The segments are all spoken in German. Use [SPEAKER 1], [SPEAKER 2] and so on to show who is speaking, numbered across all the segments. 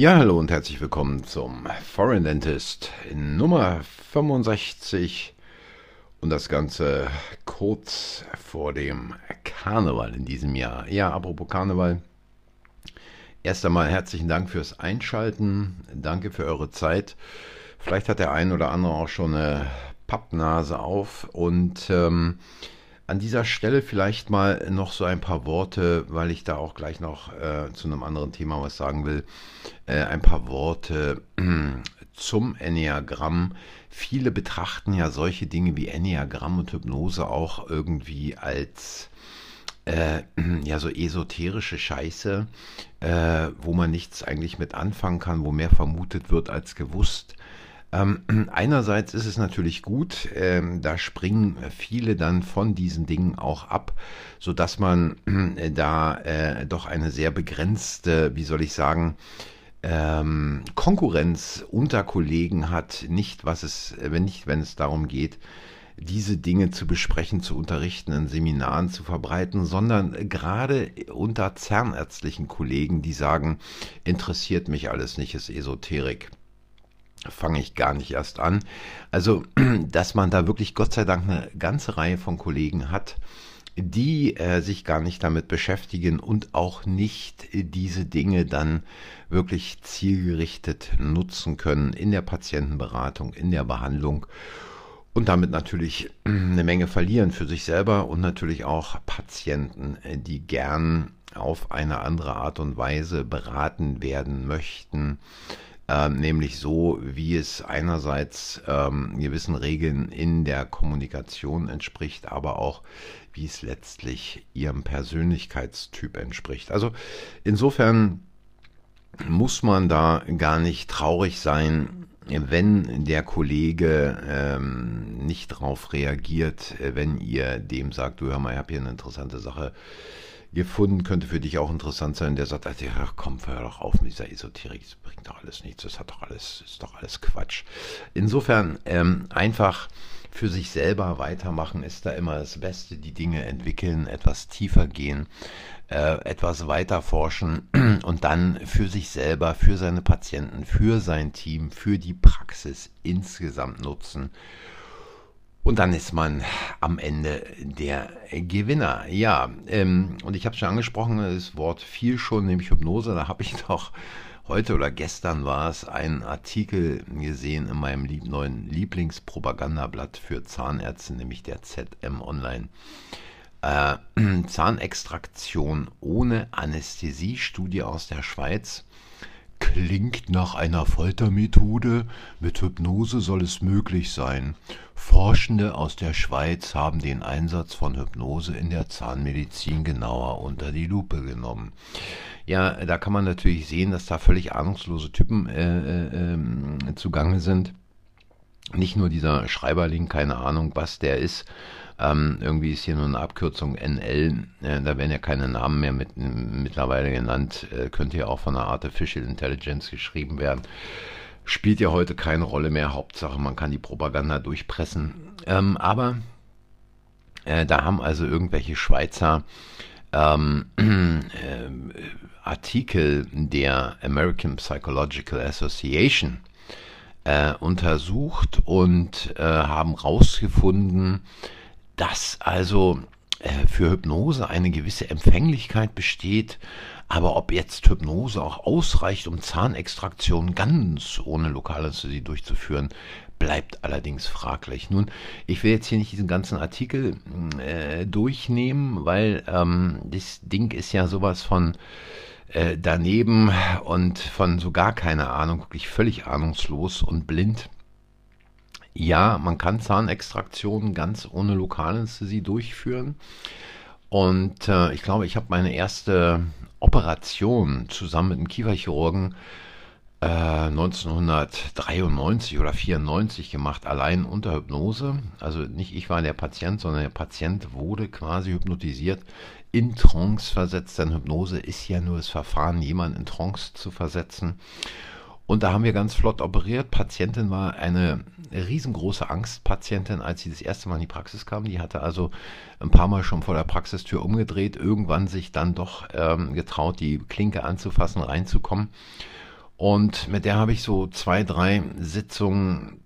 [SPEAKER 1] Ja, hallo und herzlich willkommen zum Foreign Dentist Nummer 65 und das Ganze kurz vor dem Karneval in diesem Jahr. Ja, apropos Karneval. Erst einmal herzlichen Dank fürs Einschalten. Danke für eure Zeit. Vielleicht hat der ein oder andere auch schon eine Pappnase auf und ähm, an dieser Stelle vielleicht mal noch so ein paar Worte, weil ich da auch gleich noch äh, zu einem anderen Thema was sagen will. Äh, ein paar Worte zum Enneagramm. Viele betrachten ja solche Dinge wie Enneagramm und Hypnose auch irgendwie als äh, ja so esoterische Scheiße, äh, wo man nichts eigentlich mit anfangen kann, wo mehr vermutet wird als gewusst. Ähm, einerseits ist es natürlich gut, ähm, da springen viele dann von diesen Dingen auch ab, so dass man äh, da äh, doch eine sehr begrenzte, wie soll ich sagen, ähm, Konkurrenz unter Kollegen hat, nicht was es, wenn nicht, wenn es darum geht, diese Dinge zu besprechen, zu unterrichten, in Seminaren zu verbreiten, sondern gerade unter zahnärztlichen Kollegen, die sagen, interessiert mich alles nicht, ist Esoterik fange ich gar nicht erst an. Also, dass man da wirklich Gott sei Dank eine ganze Reihe von Kollegen hat, die äh, sich gar nicht damit beschäftigen und auch nicht diese Dinge dann wirklich zielgerichtet nutzen können in der Patientenberatung, in der Behandlung und damit natürlich eine Menge verlieren für sich selber und natürlich auch Patienten, die gern auf eine andere Art und Weise beraten werden möchten nämlich so, wie es einerseits ähm, gewissen Regeln in der Kommunikation entspricht, aber auch wie es letztlich ihrem Persönlichkeitstyp entspricht. Also insofern muss man da gar nicht traurig sein, wenn der Kollege ähm, nicht darauf reagiert, wenn ihr dem sagt, du hör mal, ich habe hier eine interessante Sache gefunden, könnte für dich auch interessant sein, der sagt, also, ja, komm, hör doch auf mit dieser Esoterik, das bringt doch alles nichts, das hat doch alles, ist doch alles Quatsch. Insofern ähm, einfach für sich selber weitermachen ist da immer das Beste, die Dinge entwickeln, etwas tiefer gehen, äh, etwas weiter forschen und dann für sich selber, für seine Patienten, für sein Team, für die Praxis insgesamt nutzen und dann ist man am Ende der Gewinner. Ja, ähm, und ich habe schon angesprochen, das Wort viel schon, nämlich Hypnose. Da habe ich doch heute oder gestern war es einen Artikel gesehen in meinem lieb neuen Lieblingspropagandablatt für Zahnärzte, nämlich der ZM Online. Äh, Zahnextraktion ohne Anästhesie, Studie aus der Schweiz. Klingt nach einer Foltermethode. Mit Hypnose soll es möglich sein. Forschende aus der Schweiz haben den Einsatz von Hypnose in der Zahnmedizin genauer unter die Lupe genommen. Ja, da kann man natürlich sehen, dass da völlig ahnungslose Typen äh, äh, äh, zugange sind. Nicht nur dieser Schreiberling, keine Ahnung, was der ist, ähm, irgendwie ist hier nur eine Abkürzung NL, äh, da werden ja keine Namen mehr mit, mittlerweile genannt, äh, könnte ja auch von einer Artificial Intelligence geschrieben werden. Spielt ja heute keine Rolle mehr, Hauptsache man kann die Propaganda durchpressen. Ähm, aber äh, da haben also irgendwelche Schweizer ähm, äh, Artikel der American Psychological Association äh, untersucht und äh, haben herausgefunden, dass also äh, für Hypnose eine gewisse Empfänglichkeit besteht, aber ob jetzt Hypnose auch ausreicht, um Zahnextraktion ganz ohne Lokalanästhesie durchzuführen, bleibt allerdings fraglich. Nun, ich will jetzt hier nicht diesen ganzen Artikel äh, durchnehmen, weil ähm, das Ding ist ja sowas von äh, daneben und von so gar keine Ahnung, wirklich völlig ahnungslos und blind. Ja, man kann Zahnextraktionen ganz ohne Lokalanästhesie durchführen. Und äh, ich glaube, ich habe meine erste Operation zusammen mit einem Kieferchirurgen äh, 1993 oder 94 gemacht, allein unter Hypnose. Also nicht ich war der Patient, sondern der Patient wurde quasi hypnotisiert, in Trance versetzt. Denn Hypnose ist ja nur das Verfahren, jemanden in Trance zu versetzen. Und da haben wir ganz flott operiert. Patientin war eine riesengroße Angstpatientin, als sie das erste Mal in die Praxis kam. Die hatte also ein paar Mal schon vor der Praxistür umgedreht, irgendwann sich dann doch ähm, getraut, die Klinke anzufassen, reinzukommen. Und mit der habe ich so zwei, drei Sitzungen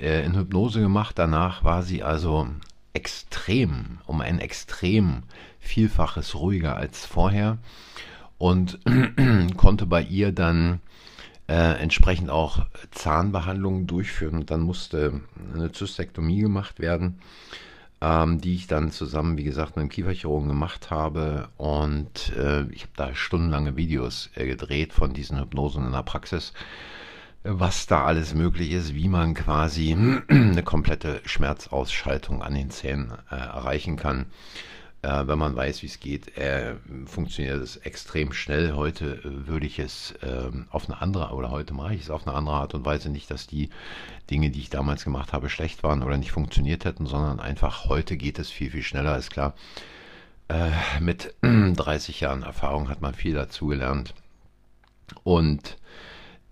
[SPEAKER 1] äh, in Hypnose gemacht. Danach war sie also extrem, um ein extrem Vielfaches ruhiger als vorher und konnte bei ihr dann äh, entsprechend auch Zahnbehandlungen durchführen. Und dann musste eine Zystektomie gemacht werden, ähm, die ich dann zusammen, wie gesagt, mit einem Kieferchirurgen gemacht habe. Und äh, ich habe da stundenlange Videos äh, gedreht von diesen Hypnosen in der Praxis was da alles möglich ist, wie man quasi eine komplette Schmerzausschaltung an den Zähnen äh, erreichen kann äh, wenn man weiß, wie es geht, äh, funktioniert es extrem schnell. Heute äh, würde ich es äh, auf eine andere, oder heute mache ich es auf eine andere Art und Weise nicht, dass die Dinge, die ich damals gemacht habe, schlecht waren oder nicht funktioniert hätten, sondern einfach heute geht es viel, viel schneller, ist klar. Äh, mit 30 Jahren Erfahrung hat man viel dazugelernt. Und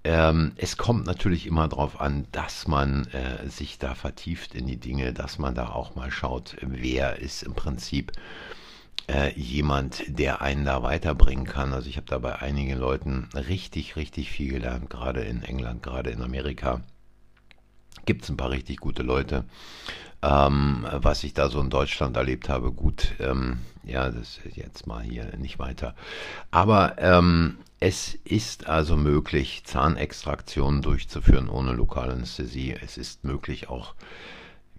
[SPEAKER 1] ähm, es kommt natürlich immer darauf an, dass man äh, sich da vertieft in die Dinge, dass man da auch mal schaut, wer ist im Prinzip äh, jemand, der einen da weiterbringen kann. Also ich habe da bei einigen Leuten richtig, richtig viel gelernt, gerade in England, gerade in Amerika. Gibt es ein paar richtig gute Leute. Ähm, was ich da so in Deutschland erlebt habe, gut, ähm, ja, das ist jetzt mal hier nicht weiter. Aber ähm, es ist also möglich, Zahnextraktionen durchzuführen ohne Lokalanästhesie. Es ist möglich, auch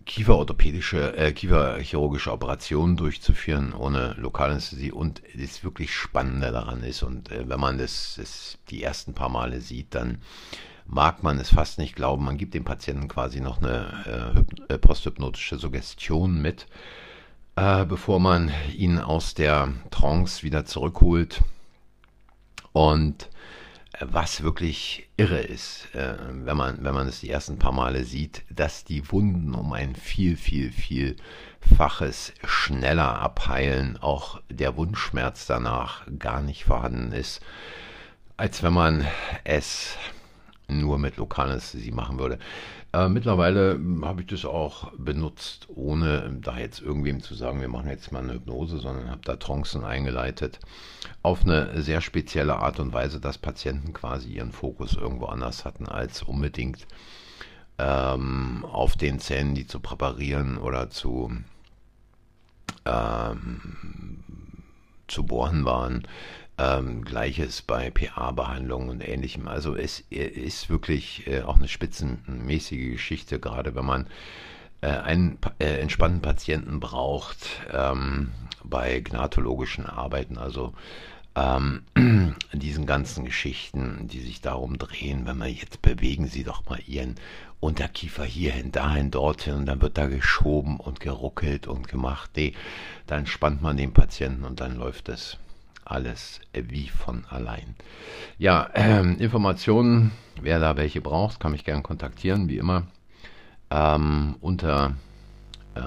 [SPEAKER 1] kieferorthopädische, äh, kieferchirurgische Operationen durchzuführen ohne Lokalanästhesie. Und das wirklich Spannende daran ist, und äh, wenn man das, das die ersten paar Male sieht, dann mag man es fast nicht glauben. Man gibt dem Patienten quasi noch eine äh, äh posthypnotische Suggestion mit, äh, bevor man ihn aus der Trance wieder zurückholt und äh, was wirklich irre ist, äh, wenn man, wenn man es die ersten paar Male sieht, dass die Wunden um ein viel, viel, vielfaches schneller abheilen, auch der Wundschmerz danach gar nicht vorhanden ist, als wenn man es nur mit Lokalanästhesie machen würde. Äh, mittlerweile habe ich das auch benutzt, ohne da jetzt irgendwem zu sagen, wir machen jetzt mal eine Hypnose, sondern habe da Trancen eingeleitet auf eine sehr spezielle Art und Weise, dass Patienten quasi ihren Fokus irgendwo anders hatten, als unbedingt ähm, auf den Zähnen, die zu präparieren oder zu, ähm, zu bohren waren. Ähm, Gleiches bei PA-Behandlungen und ähnlichem. Also es ist wirklich äh, auch eine spitzenmäßige Geschichte, gerade wenn man äh, einen äh, entspannten Patienten braucht ähm, bei gnatologischen Arbeiten, also ähm, diesen ganzen Geschichten, die sich darum drehen, wenn man jetzt bewegen Sie doch mal Ihren Unterkiefer hierhin, dahin, dorthin und dann wird da geschoben und geruckelt und gemacht. Nee, dann spannt man den Patienten und dann läuft es alles wie von allein. Ja, äh, Informationen, wer da welche braucht, kann mich gerne kontaktieren, wie immer. Ähm, unter äh,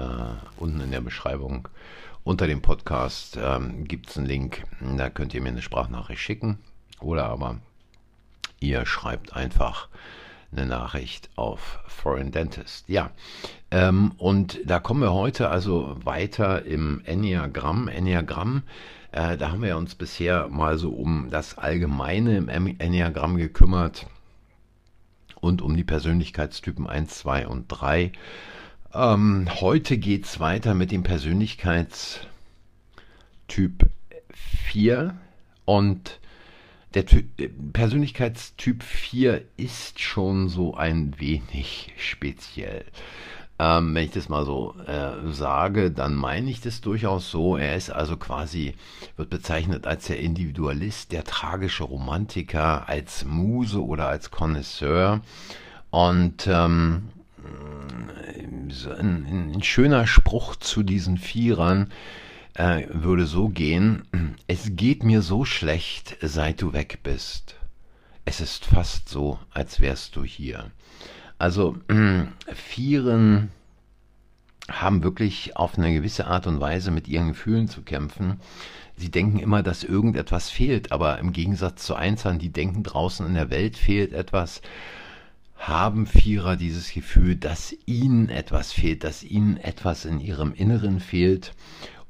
[SPEAKER 1] unten in der Beschreibung unter dem Podcast ähm, gibt es einen Link, da könnt ihr mir eine Sprachnachricht schicken oder aber ihr schreibt einfach eine Nachricht auf Foreign Dentist. Ja, ähm, und da kommen wir heute also weiter im Enneagramm. Enneagramm äh, da haben wir uns bisher mal so um das Allgemeine im Enneagramm gekümmert und um die Persönlichkeitstypen 1, 2 und 3. Ähm, heute geht es weiter mit dem Persönlichkeitstyp 4 und der Ty Persönlichkeitstyp 4 ist schon so ein wenig speziell. Ähm, wenn ich das mal so äh, sage, dann meine ich das durchaus so. Er ist also quasi, wird bezeichnet als der Individualist, der tragische Romantiker, als Muse oder als Connoisseur. Und ähm, ein, ein, schöner Spruch zu diesen Vierern äh, würde so gehen, es geht mir so schlecht, seit du weg bist. Es ist fast so, als wärst du hier. Also Vieren haben wirklich auf eine gewisse Art und Weise mit ihren Gefühlen zu kämpfen. Sie denken immer, dass irgendetwas fehlt, aber im Gegensatz zu Einzern, die denken draußen in der Welt fehlt etwas, haben Vierer dieses Gefühl, dass ihnen etwas fehlt, dass ihnen etwas in ihrem Inneren fehlt.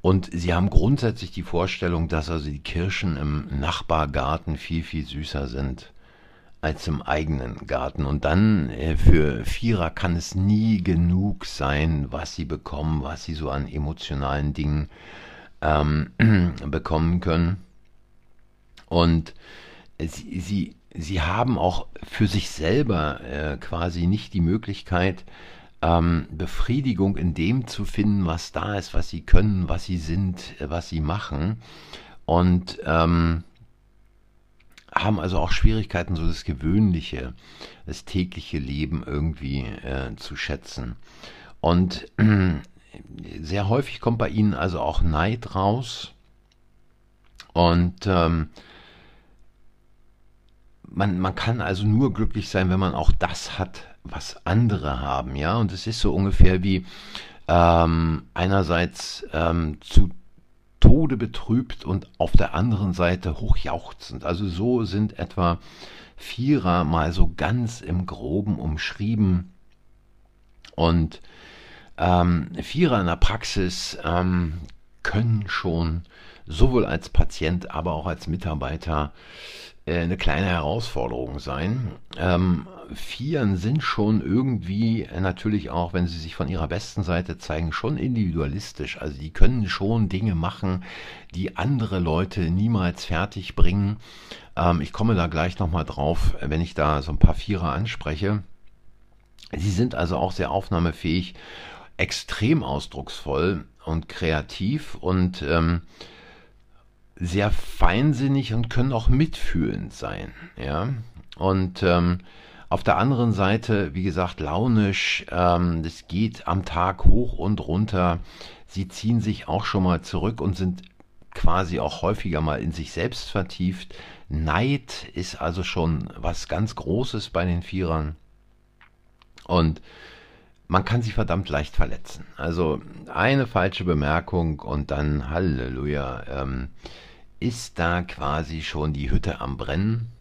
[SPEAKER 1] Und sie haben grundsätzlich die Vorstellung, dass also die Kirschen im Nachbargarten viel, viel süßer sind als im eigenen Garten. Und dann äh, für Vierer kann es nie genug sein, was sie bekommen, was sie so an emotionalen Dingen ähm, bekommen können. Und sie, sie, sie haben auch für sich selber äh, quasi nicht die Möglichkeit, ähm, Befriedigung in dem zu finden, was da ist, was sie können, was sie sind, äh, was sie machen. Und ähm, haben also auch Schwierigkeiten, so das gewöhnliche, das tägliche Leben irgendwie äh, zu schätzen. Und äh, sehr häufig kommt bei ihnen also auch Neid raus. Und ähm, man, man kann also nur glücklich sein, wenn man auch das hat, was andere haben, ja. Und es ist so ungefähr wie ähm, einerseits ähm, zu Tode betrübt und auf der anderen Seite hochjauchzend. Also so sind etwa Vierer mal so ganz im Groben umschrieben. Und ähm, Vierer in der Praxis ähm, können schon sowohl als Patient, aber auch als Mitarbeiter eine kleine Herausforderung sein. Ähm, Vieren sind schon irgendwie äh, natürlich auch, wenn sie sich von ihrer besten Seite zeigen, schon individualistisch. Also die können schon Dinge machen, die andere Leute niemals fertig bringen. Ähm, ich komme da gleich nochmal drauf, wenn ich da so ein paar Vierer anspreche. Sie sind also auch sehr aufnahmefähig, extrem ausdrucksvoll und kreativ und ähm, sehr feinsinnig und können auch mitfühlend sein. Ja, und ähm, auf der anderen Seite, wie gesagt, launisch, ähm, das geht am Tag hoch und runter. Sie ziehen sich auch schon mal zurück und sind quasi auch häufiger mal in sich selbst vertieft. Neid ist also schon was ganz Großes bei den Vierern. Und man kann sie verdammt leicht verletzen. Also eine falsche Bemerkung und dann Halleluja. Ähm, ist da quasi schon die Hütte am Brennen.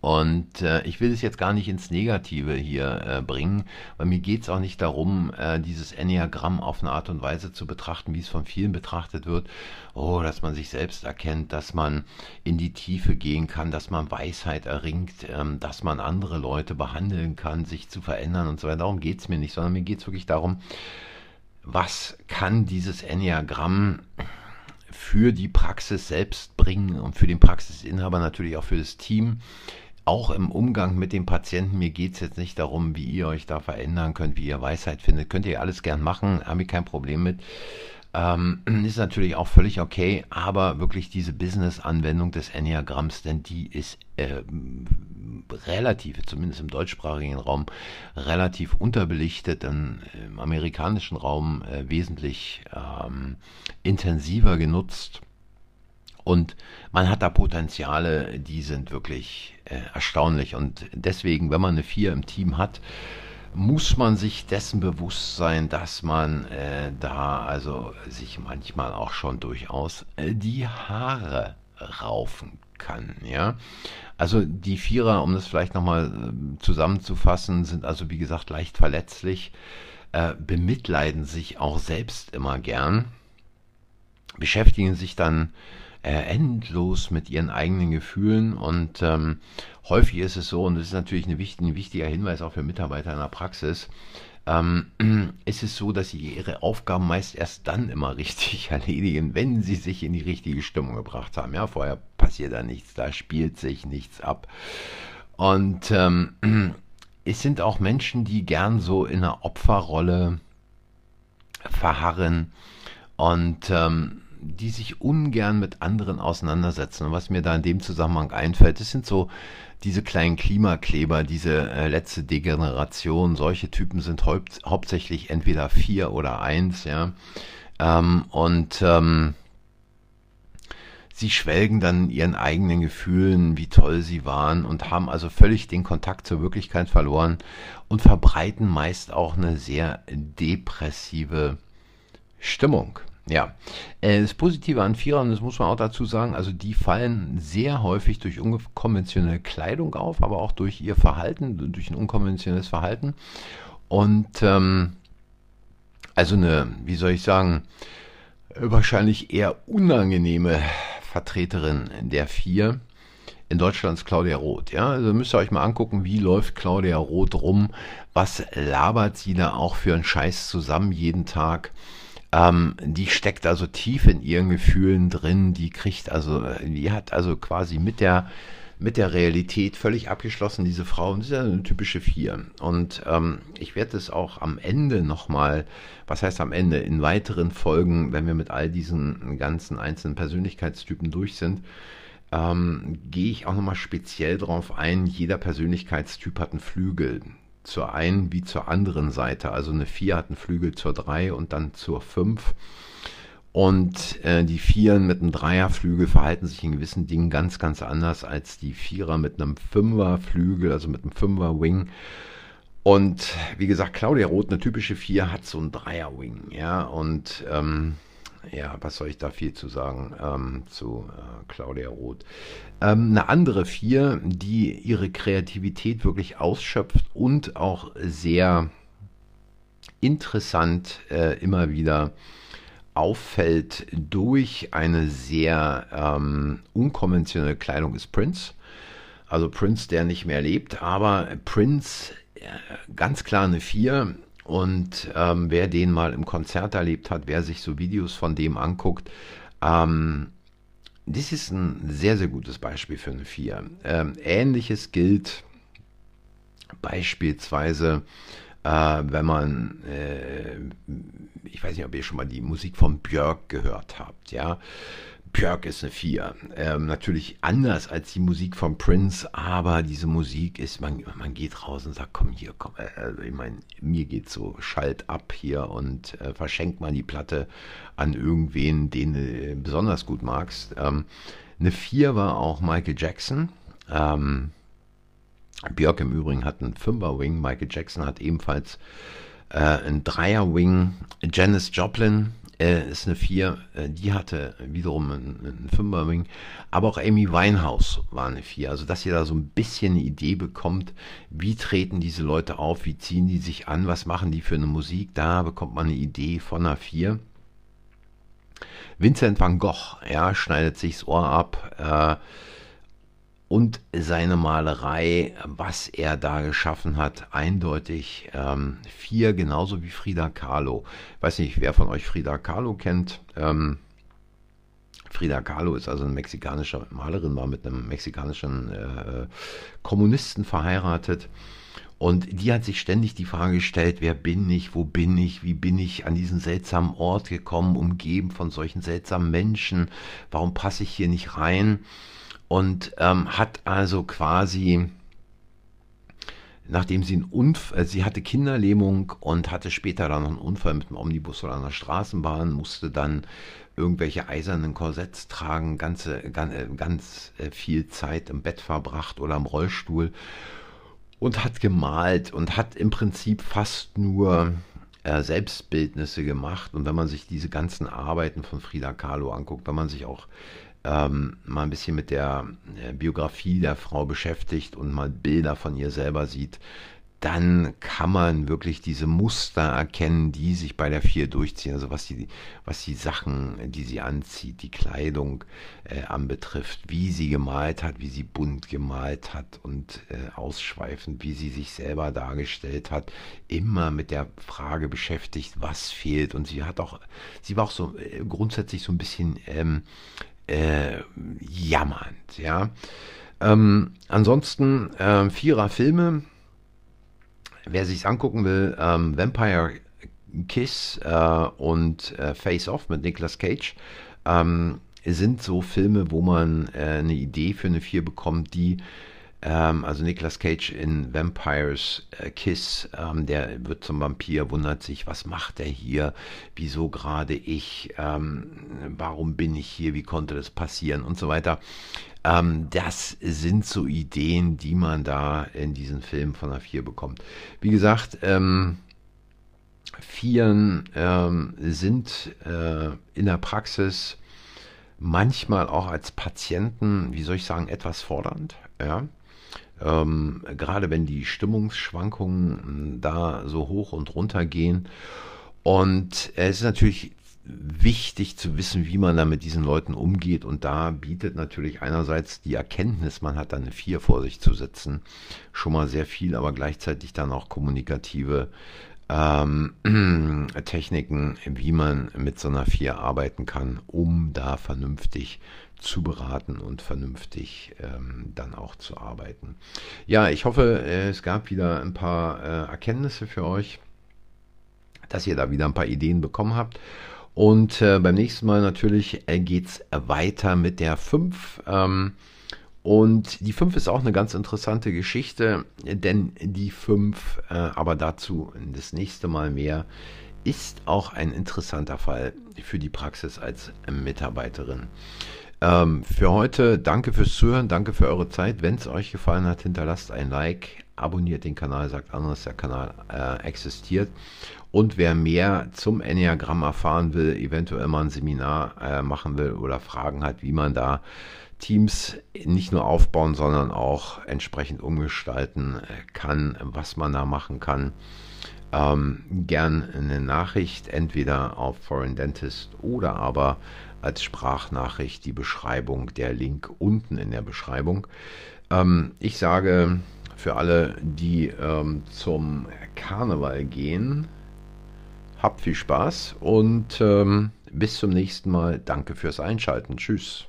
[SPEAKER 1] Und äh, ich will es jetzt gar nicht ins Negative hier äh, bringen, weil mir geht es auch nicht darum, äh, dieses Enneagramm auf eine Art und Weise zu betrachten, wie es von vielen betrachtet wird. Oh, dass man sich selbst erkennt, dass man in die Tiefe gehen kann, dass man Weisheit erringt, ähm, dass man andere Leute behandeln kann, sich zu verändern und so weiter. Darum geht es mir nicht, sondern mir geht es wirklich darum, was kann dieses Enneagramm für die Praxis selbst bringen und für den Praxisinhaber natürlich auch für das Team. Auch im Umgang mit dem Patienten, mir geht es jetzt nicht darum, wie ihr euch da verändern könnt, wie ihr Weisheit findet. Könnt ihr alles gern machen, habe ich kein Problem mit. Ähm, ist natürlich auch völlig okay, aber wirklich diese Business-Anwendung des Enneagramms, denn die ist äh, relativ, zumindest im deutschsprachigen Raum, relativ unterbelichtet, im amerikanischen Raum äh, wesentlich ähm, intensiver genutzt. Und man hat da Potenziale, die sind wirklich äh, erstaunlich. Und deswegen, wenn man eine 4 im Team hat, muss man sich dessen bewusst sein, dass man äh, da also sich manchmal auch schon durchaus äh, die Haare raufen kann, ja. Also die Vierer, um das vielleicht nochmal äh, zusammenzufassen, sind also wie gesagt leicht verletzlich, äh, bemitleiden sich auch selbst immer gern, beschäftigen sich dann äh, endlos mit ihren eigenen Gefühlen und ähm, häufig ist es so, und das ist natürlich eine wichtig, ein wichtiger Hinweis auch für Mitarbeiter in der Praxis, ähm, ist es so, dass sie ihre Aufgaben meist erst dann immer richtig erledigen, wenn sie sich in die richtige Stimmung gebracht haben. Ja, vorher passiert da nichts, da spielt sich nichts ab. Und ähm, es sind auch Menschen, die gern so in einer Opferrolle verharren und ähm, die sich ungern mit anderen auseinandersetzen. Und was mir da in dem Zusammenhang einfällt, das sind so diese kleinen Klimakleber, diese äh, letzte Degeneration. Solche Typen sind haupt, hauptsächlich entweder vier oder eins, ja. Ähm, und ähm, sie schwelgen dann ihren eigenen Gefühlen, wie toll sie waren und haben also völlig den Kontakt zur Wirklichkeit verloren und verbreiten meist auch eine sehr depressive Stimmung. Ja, äh, das Positive an Vierern, das muss man auch dazu sagen, also die fallen sehr häufig durch unkonventionelle Kleidung auf, aber auch durch ihr Verhalten, durch ein unkonventionelles Verhalten. Und ähm, also eine, wie soll ich sagen, wahrscheinlich eher unangenehme Vertreterin der Vier in Deutschland ist Claudia Roth. Ja, also müsst ihr euch mal angucken, wie läuft Claudia Roth rum, was labert sie da auch für einen Scheiß zusammen jeden Tag. Ähm, die steckt also tief in ihren Gefühlen drin, die kriegt also, die hat also quasi mit der mit der Realität völlig abgeschlossen, diese Frau. Und das ist ja eine typische Vier. Und ähm, ich werde es auch am Ende nochmal, was heißt am Ende, in weiteren Folgen, wenn wir mit all diesen ganzen einzelnen Persönlichkeitstypen durch sind, ähm, gehe ich auch nochmal speziell darauf ein, jeder Persönlichkeitstyp hat einen Flügel. Zur einen wie zur anderen Seite. Also eine 4 hat einen Flügel zur 3 und dann zur 5. Und äh, die Vieren mit einem Dreierflügel verhalten sich in gewissen Dingen ganz, ganz anders als die Vierer mit einem Fünferflügel, also mit einem Fünfer-Wing. Und wie gesagt, Claudia Roth, eine typische Vier, hat so einen Dreier-Wing. Ja, und ähm, ja, was soll ich da viel zu sagen ähm, zu äh, Claudia Roth? Ähm, eine andere Vier, die ihre Kreativität wirklich ausschöpft und auch sehr interessant äh, immer wieder auffällt durch eine sehr ähm, unkonventionelle Kleidung ist Prince. Also Prince, der nicht mehr lebt, aber Prince äh, ganz klar eine 4 und ähm, wer den mal im Konzert erlebt hat, wer sich so Videos von dem anguckt, ähm, das ist ein sehr, sehr gutes Beispiel für eine 4. Ähm, Ähnliches gilt beispielsweise, äh, wenn man, äh, ich weiß nicht, ob ihr schon mal die Musik von Björk gehört habt, ja. Björk ist eine 4. Ähm, natürlich anders als die Musik von Prince, aber diese Musik ist, man, man geht raus und sagt, komm hier, komm, äh, also ich meine, mir geht so, schalt ab hier und äh, verschenkt mal die Platte an irgendwen, den du besonders gut magst. Ähm, eine 4 war auch Michael Jackson. Ähm, Björk im Übrigen hat einen Fünfer-Wing, Michael Jackson hat ebenfalls äh, einen Dreier-Wing. Janis Joplin äh, ist eine 4, äh, die hatte wiederum einen, einen Fünfer-Wing. Aber auch Amy Winehouse war eine 4. Also, dass ihr da so ein bisschen eine Idee bekommt, wie treten diese Leute auf, wie ziehen die sich an, was machen die für eine Musik, da bekommt man eine Idee von einer 4. Vincent van Gogh, ja, schneidet sich das Ohr ab, äh, und seine Malerei, was er da geschaffen hat, eindeutig ähm, vier, genauso wie Frida Kahlo. Ich weiß nicht, wer von euch Frida Kahlo kennt. Ähm, Frida Kahlo ist also eine mexikanische Malerin, war mit einem mexikanischen äh, Kommunisten verheiratet. Und die hat sich ständig die Frage gestellt, wer bin ich, wo bin ich, wie bin ich an diesen seltsamen Ort gekommen, umgeben von solchen seltsamen Menschen, warum passe ich hier nicht rein? Und ähm, hat also quasi, nachdem sie einen Unfall, äh, sie hatte Kinderlähmung und hatte später dann noch einen Unfall mit einem Omnibus oder einer Straßenbahn, musste dann irgendwelche eisernen Korsetts tragen, ganze, ganz, äh, ganz äh, viel Zeit im Bett verbracht oder im Rollstuhl und hat gemalt und hat im Prinzip fast nur äh, Selbstbildnisse gemacht. Und wenn man sich diese ganzen Arbeiten von Frida Kahlo anguckt, wenn man sich auch ähm, mal ein bisschen mit der äh, Biografie der Frau beschäftigt und mal Bilder von ihr selber sieht, dann kann man wirklich diese Muster erkennen, die sich bei der vier durchziehen. Also was die, was die Sachen, die sie anzieht, die Kleidung äh, anbetrifft, wie sie gemalt hat, wie sie bunt gemalt hat und äh, ausschweifend, wie sie sich selber dargestellt hat, immer mit der Frage beschäftigt, was fehlt. Und sie hat auch, sie war auch so äh, grundsätzlich so ein bisschen ähm, äh, jammernd, ja. Ähm, ansonsten äh, Vierer Filme. Wer sich's angucken will, ähm, Vampire Kiss äh, und äh, Face Off mit Nicolas Cage ähm, sind so Filme, wo man äh, eine Idee für eine Vier bekommt, die ähm, also Nicolas Cage in Vampires äh, Kiss, ähm, der wird zum Vampir, wundert sich, was macht er hier, wieso gerade ich, ähm, warum bin ich hier, wie konnte das passieren und so weiter. Ähm, das sind so Ideen, die man da in diesen Filmen von der Vier bekommt. Wie gesagt, ähm, Vieren ähm, sind äh, in der Praxis manchmal auch als Patienten, wie soll ich sagen, etwas fordernd. Ja? Ähm, gerade wenn die Stimmungsschwankungen hm, da so hoch und runter gehen. Und es ist natürlich wichtig zu wissen, wie man da mit diesen Leuten umgeht. Und da bietet natürlich einerseits die Erkenntnis, man hat da eine Vier vor sich zu sitzen, schon mal sehr viel, aber gleichzeitig dann auch kommunikative ähm, Techniken, wie man mit so einer Vier arbeiten kann, um da vernünftig zu beraten und vernünftig ähm, dann auch zu arbeiten. Ja, ich hoffe, es gab wieder ein paar äh, Erkenntnisse für euch, dass ihr da wieder ein paar Ideen bekommen habt. Und äh, beim nächsten Mal natürlich äh, geht es weiter mit der 5. Ähm, und die 5 ist auch eine ganz interessante Geschichte, denn die 5, äh, aber dazu das nächste Mal mehr, ist auch ein interessanter Fall für die Praxis als Mitarbeiterin. Ähm, für heute danke fürs Zuhören, danke für eure Zeit. Wenn es euch gefallen hat, hinterlasst ein Like, abonniert den Kanal, sagt anderes, der Kanal äh, existiert. Und wer mehr zum Enneagramm erfahren will, eventuell mal ein Seminar äh, machen will oder Fragen hat, wie man da Teams nicht nur aufbauen, sondern auch entsprechend umgestalten kann, was man da machen kann. Ähm, gern eine Nachricht, entweder auf Foreign Dentist oder aber als Sprachnachricht die Beschreibung, der Link unten in der Beschreibung. Ähm, ich sage für alle, die ähm, zum Karneval gehen, habt viel Spaß und ähm, bis zum nächsten Mal. Danke fürs Einschalten. Tschüss.